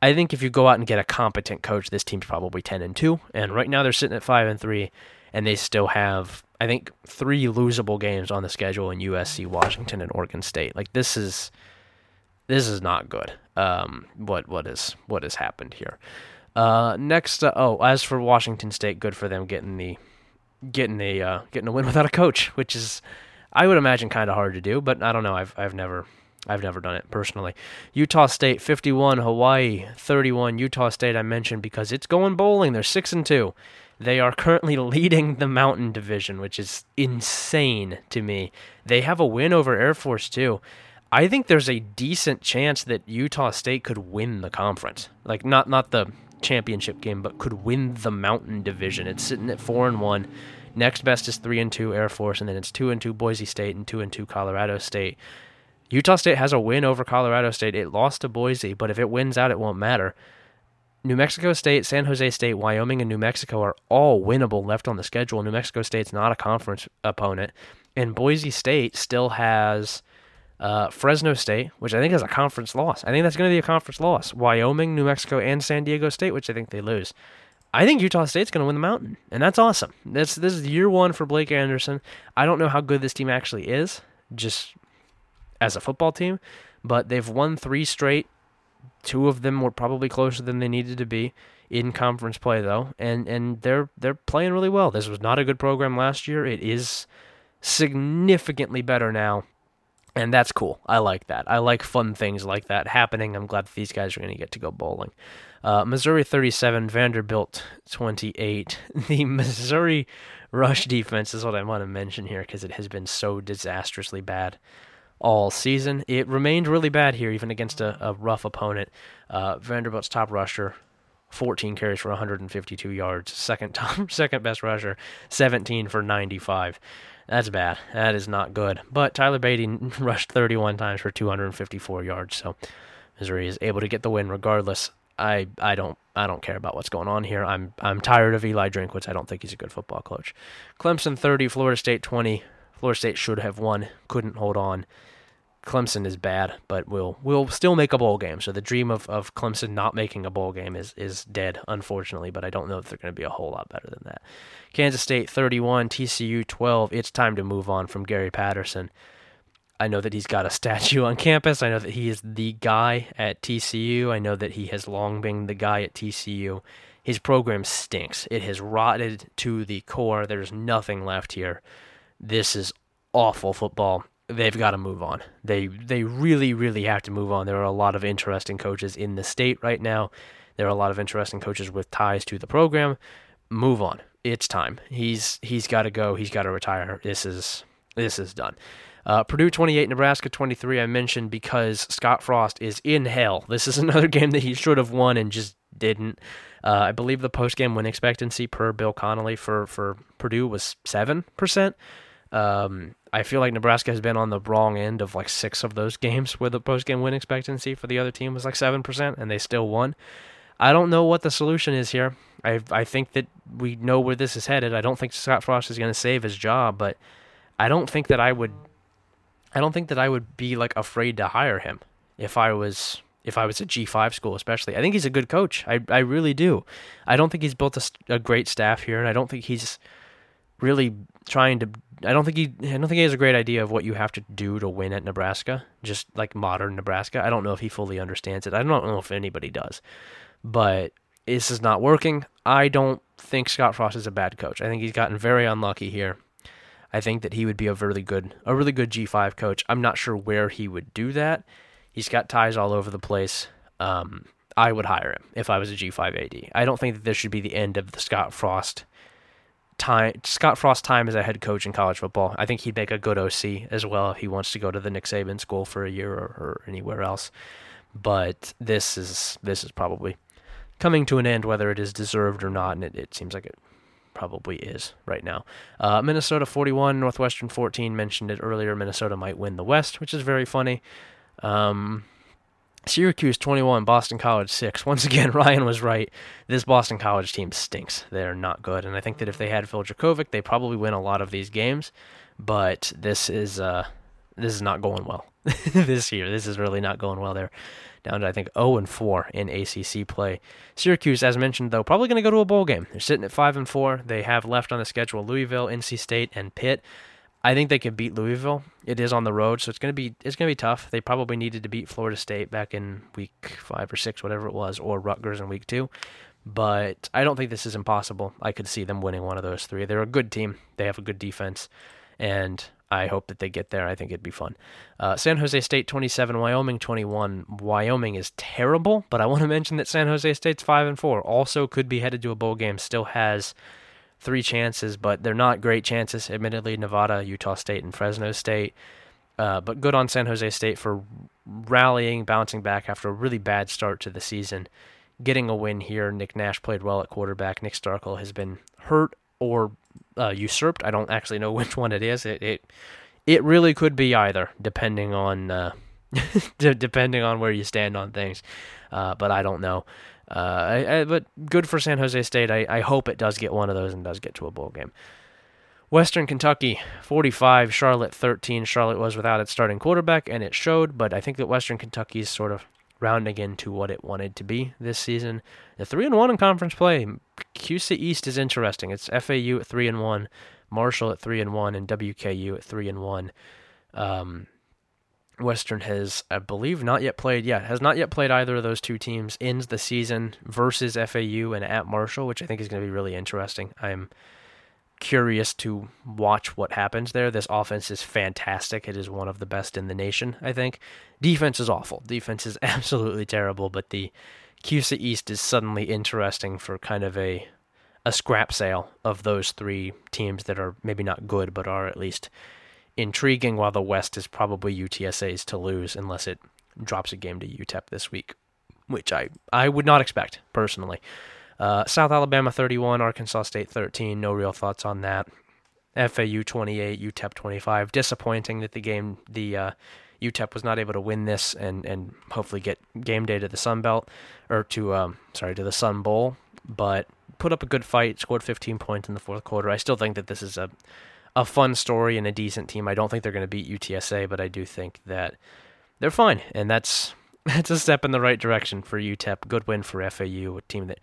I think if you go out and get a competent coach, this team's probably ten and two, and right now they're sitting at five and three, and they still have I think three losable games on the schedule in USC, Washington, and Oregon State. Like this is this is not good. Um, what what is what has happened here? Uh, next, uh, oh, as for Washington State, good for them getting the getting a uh, getting a win without a coach, which is I would imagine kind of hard to do, but I don't know. I've I've never I've never done it personally. Utah State 51, Hawaii 31. Utah State I mentioned because it's going bowling. They're 6 and 2. They are currently leading the Mountain Division, which is insane to me. They have a win over Air Force too. I think there's a decent chance that Utah State could win the conference. Like not not the championship game, but could win the Mountain Division. It's sitting at 4 and 1 Next best is three and two Air Force, and then it's two and two Boise State and two and two Colorado State. Utah State has a win over Colorado State. It lost to Boise, but if it wins out, it won't matter. New Mexico State, San Jose State, Wyoming, and New Mexico are all winnable left on the schedule. New Mexico State's not a conference opponent, and Boise State still has uh, Fresno State, which I think is a conference loss. I think that's going to be a conference loss. Wyoming, New Mexico, and San Diego State, which I think they lose. I think Utah State's going to win the Mountain, and that's awesome. This this is year one for Blake Anderson. I don't know how good this team actually is, just as a football team, but they've won three straight. Two of them were probably closer than they needed to be in conference play, though, and and they're they're playing really well. This was not a good program last year. It is significantly better now and that's cool. I like that. I like fun things like that happening. I'm glad that these guys are going to get to go bowling. Uh, Missouri 37, Vanderbilt 28. The Missouri rush defense is what I want to mention here because it has been so disastrously bad all season. It remained really bad here, even against a, a rough opponent. Uh, Vanderbilt's top rusher, 14 carries for 152 yards. Second top, second best rusher, 17 for 95. That's bad. That is not good. But Tyler Badie rushed 31 times for 254 yards, so Missouri is able to get the win regardless. I I don't I don't care about what's going on here. I'm I'm tired of Eli Drinkwitz. I don't think he's a good football coach. Clemson 30, Florida State 20. Florida State should have won, couldn't hold on. Clemson is bad, but we'll we'll still make a bowl game. So the dream of, of Clemson not making a bowl game is is dead, unfortunately. But I don't know if they're going to be a whole lot better than that. Kansas State 31, TCU 12. It's time to move on from Gary Patterson. I know that he's got a statue on campus. I know that he is the guy at TCU. I know that he has long been the guy at TCU. His program stinks. It has rotted to the core. There's nothing left here. This is awful football they've got to move on. They they really really have to move on. There are a lot of interesting coaches in the state right now. There are a lot of interesting coaches with ties to the program. Move on. It's time. He's he's got to go. He's got to retire. This is this is done. Uh, Purdue 28, Nebraska 23. I mentioned because Scott Frost is in hell. This is another game that he should have won and just didn't. Uh, I believe the post game win expectancy per Bill Connelly for for Purdue was seven percent. Um, I feel like Nebraska has been on the wrong end of like six of those games where the post game win expectancy for the other team was like seven percent, and they still won. I don't know what the solution is here. I I think that we know where this is headed. I don't think Scott Frost is going to save his job, but I don't think that I would. I don't think that I would be like afraid to hire him if I was if I was a G5 school, especially. I think he's a good coach. I I really do. I don't think he's built a, a great staff here, and I don't think he's really trying to I don't think he I don't think he has a great idea of what you have to do to win at Nebraska, just like modern Nebraska. I don't know if he fully understands it. I don't know if anybody does. But this is not working. I don't think Scott Frost is a bad coach. I think he's gotten very unlucky here. I think that he would be a really good a really good G5 coach. I'm not sure where he would do that. He's got ties all over the place. Um, I would hire him if I was a G5 AD. I don't think that this should be the end of the Scott Frost time Scott Frost time as a head coach in college football. I think he'd make a good OC as well if he wants to go to the Nick Saban school for a year or, or anywhere else. But this is this is probably coming to an end, whether it is deserved or not, and it, it seems like it probably is right now. Uh, Minnesota 41, Northwestern 14. Mentioned it earlier. Minnesota might win the West, which is very funny. Um, Syracuse 21, Boston College 6. Once again, Ryan was right. This Boston College team stinks. They're not good. And I think that if they had Phil Jurkovec, they probably win a lot of these games. But this is uh, this is not going well this year. This is really not going well. They're down to, I think, 0 and 4 in ACC play. Syracuse, as mentioned, though, probably going to go to a bowl game. They're sitting at 5 and 4. They have left on the schedule Louisville, NC State, and Pitt. I think they can beat Louisville. It is on the road, so it's gonna be it's gonna be tough. They probably needed to beat Florida State back in week five or six, whatever it was, or Rutgers in week two. But I don't think this is impossible. I could see them winning one of those three. They're a good team. They have a good defense, and I hope that they get there. I think it'd be fun. Uh, San Jose State 27, Wyoming 21. Wyoming is terrible, but I want to mention that San Jose State's 5 and 4. Also could be headed to a bowl game. Still has three chances, but they're not great chances. Admittedly, Nevada, Utah State, and Fresno State. Uh, but good on San Jose State for rallying, bouncing back after a really bad start to the season, getting a win here. Nick Nash played well at quarterback. Nick Starkel has been hurt or uh, usurped. I don't actually know which one it is. It it, it really could be either, depending on uh, depending on where you stand on things. Uh, but I don't know. Uh, I, I, but good for San Jose State. I, I hope it does get one of those and does get to a bowl game. Western Kentucky 45, Charlotte 13. Charlotte was without its starting quarterback, and it showed, but I think that Western Kentucky is sort of rounding into what it wanted to be this season. The 3 and 1 in conference play. CUSA East is interesting. It's FAU at 3 and 1, Marshall at 3 and 1, and WKU at 3 and 1. Um, Western has, I believe, not yet played. yet, has not yet played either of those two teams ends the season versus FAU and at Marshall, which I think is going to be really interesting. I'm curious to watch what happens there. This offense is fantastic. It is one of the best in the nation, I think. Defense is awful. Defense is absolutely terrible, but the CUSA East is suddenly interesting for kind of a a scrap sale of those three teams that are maybe not good but are at least intriguing, while the West is probably UTSA's to lose unless it drops a game to UTEP this week, which I, I would not expect personally. Uh, South Alabama 31, Arkansas State 13. No real thoughts on that. FAU 28, UTEP 25. Disappointing that the game, the uh, UTEP was not able to win this and and hopefully get game day to the Sun Belt or to um sorry to the Sun Bowl, but put up a good fight. Scored 15 points in the fourth quarter. I still think that this is a a fun story and a decent team. I don't think they're going to beat UTSA, but I do think that they're fine, and that's that's a step in the right direction for UTEP. Good win for FAU, a team that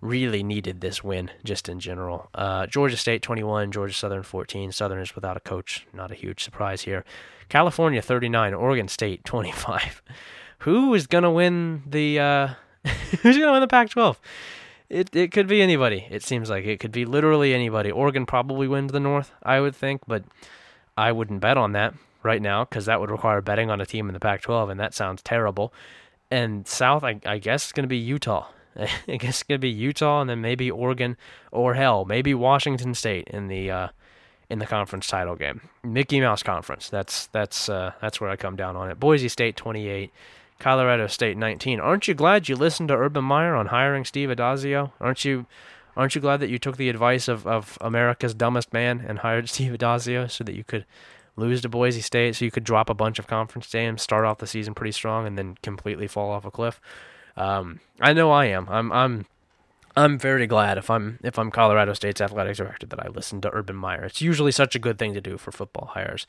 really needed this win just in general. Uh, Georgia State 21, Georgia Southern 14. Southerners without a coach, not a huge surprise here. California 39, Oregon State 25. Who is gonna win the uh, Who's gonna win the Pac-12? It it could be anybody. It seems like it could be literally anybody. Oregon probably wins the North, I would think, but I wouldn't bet on that right now because that would require betting on a team in the Pac-12, and that sounds terrible. And South, I, I guess, it's going to be Utah. I guess it's going to be Utah, and then maybe Oregon, or hell, maybe Washington State in the uh, in the conference title game. Mickey Mouse Conference. That's that's uh, that's where I come down on it. Boise State 28. Colorado State 19. Aren't you glad you listened to Urban Meyer on hiring Steve Addazio? Aren't you aren't you glad that you took the advice of, of America's dumbest man and hired Steve Addazio so that you could lose to Boise State, so you could drop a bunch of conference games, start off the season pretty strong, and then completely fall off a cliff? Um, I know I am. I'm I'm I'm very glad if I'm if I'm Colorado State's athletics director that I listened to Urban Meyer. It's usually such a good thing to do for football hires.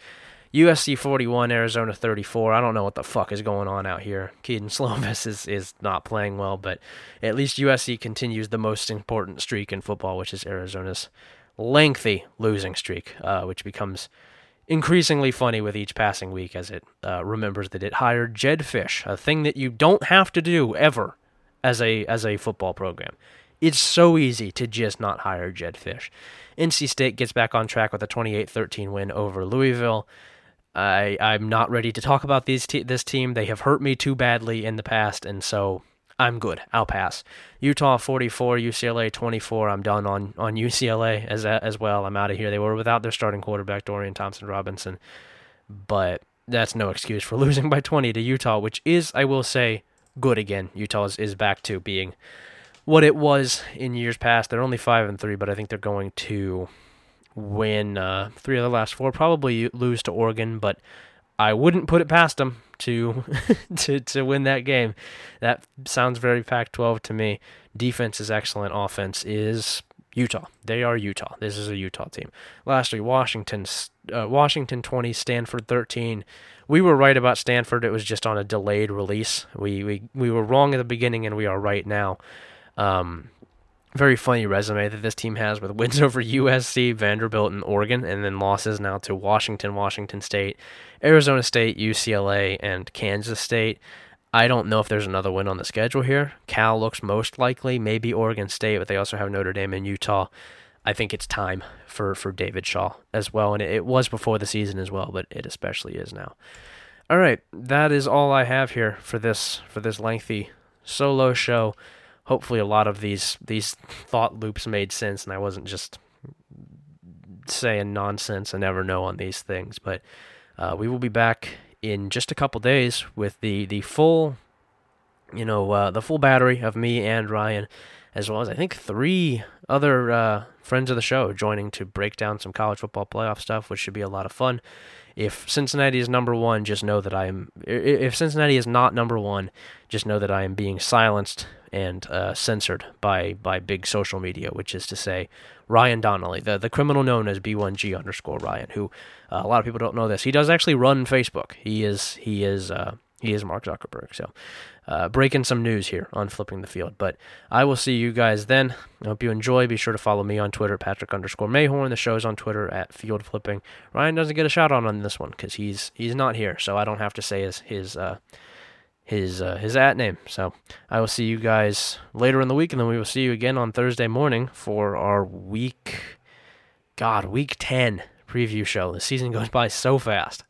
USC 41, Arizona 34. I don't know what the fuck is going on out here. Kedon Slovis is, is not playing well, but at least USC continues the most important streak in football, which is Arizona's lengthy losing streak, uh, which becomes increasingly funny with each passing week as it uh, remembers that it hired Jedd Fisch, a thing that you don't have to do ever as a as a football program. It's so easy to just not hire Jedd Fisch. NC State gets back on track with a 28-13 win over Louisville. I I'm not ready to talk about these te- this team. They have hurt me too badly in the past, and so I'm good. I'll pass. Utah 44, UCLA 24. I'm done on on UCLA as as well. I'm out of here. They were without their starting quarterback Dorian Thompson Robinson, but that's no excuse for losing by 20 to Utah, which is I will say good again. Utah is, is back to being what it was in years past. They're only five and three, but I think they're going to win uh, three of the last four. Probably lose to Oregon, but I wouldn't put it past them to to to win that game. That sounds very Pac-12 to me. Defense is excellent. Offense is Utah. They are Utah. This is a Utah team. Lastly, Washington. Uh, Washington 20, Stanford 13. We were right about Stanford. It was just on a delayed release. We we we were wrong at the beginning, and we are right now. Um, very funny resume that this team has with wins over USC, Vanderbilt, and Oregon, and then losses now to Washington, Washington State, Arizona State, UCLA, and Kansas State. I don't know if there's another win on the schedule here. Cal looks most likely, maybe Oregon State, but they also have Notre Dame and Utah. I think it's time for, for David Shaw as well, and it, it was before the season as well, but it especially is now. All right, that is all I have here for this for this lengthy solo show hopefully a lot of these these thought loops made sense and I wasn't just saying nonsense I never know on these things. But uh, we will be back in just a couple days with the the full you know uh, the full battery of me and Ryan as well as I think three other uh, friends of the show joining to break down some college football playoff stuff, which should be a lot of fun. If Cincinnati is number one, just know that I am. If Cincinnati is not number one, just know that I am being silenced and uh, censored by by big social media, which is to say, Ryan Donnelly, the the criminal known as B1G underscore Ryan, who uh, a lot of people don't know this. He does actually run Facebook. He is he is uh, he is Mark Zuckerberg. So uh, breaking some news here on flipping the field. But I will see you guys then. I hope you enjoy. Be sure to follow me on Twitter, Patrick underscore Mayhorn. The show is on Twitter at Field Flipping. Ryan doesn't get a shout out on this one because he's he's not here, so I don't have to say his his uh, his uh, his at name. So I will see you guys later in the week, and then we will see you again on Thursday morning for our week. God, week ten preview show. The season goes by so fast.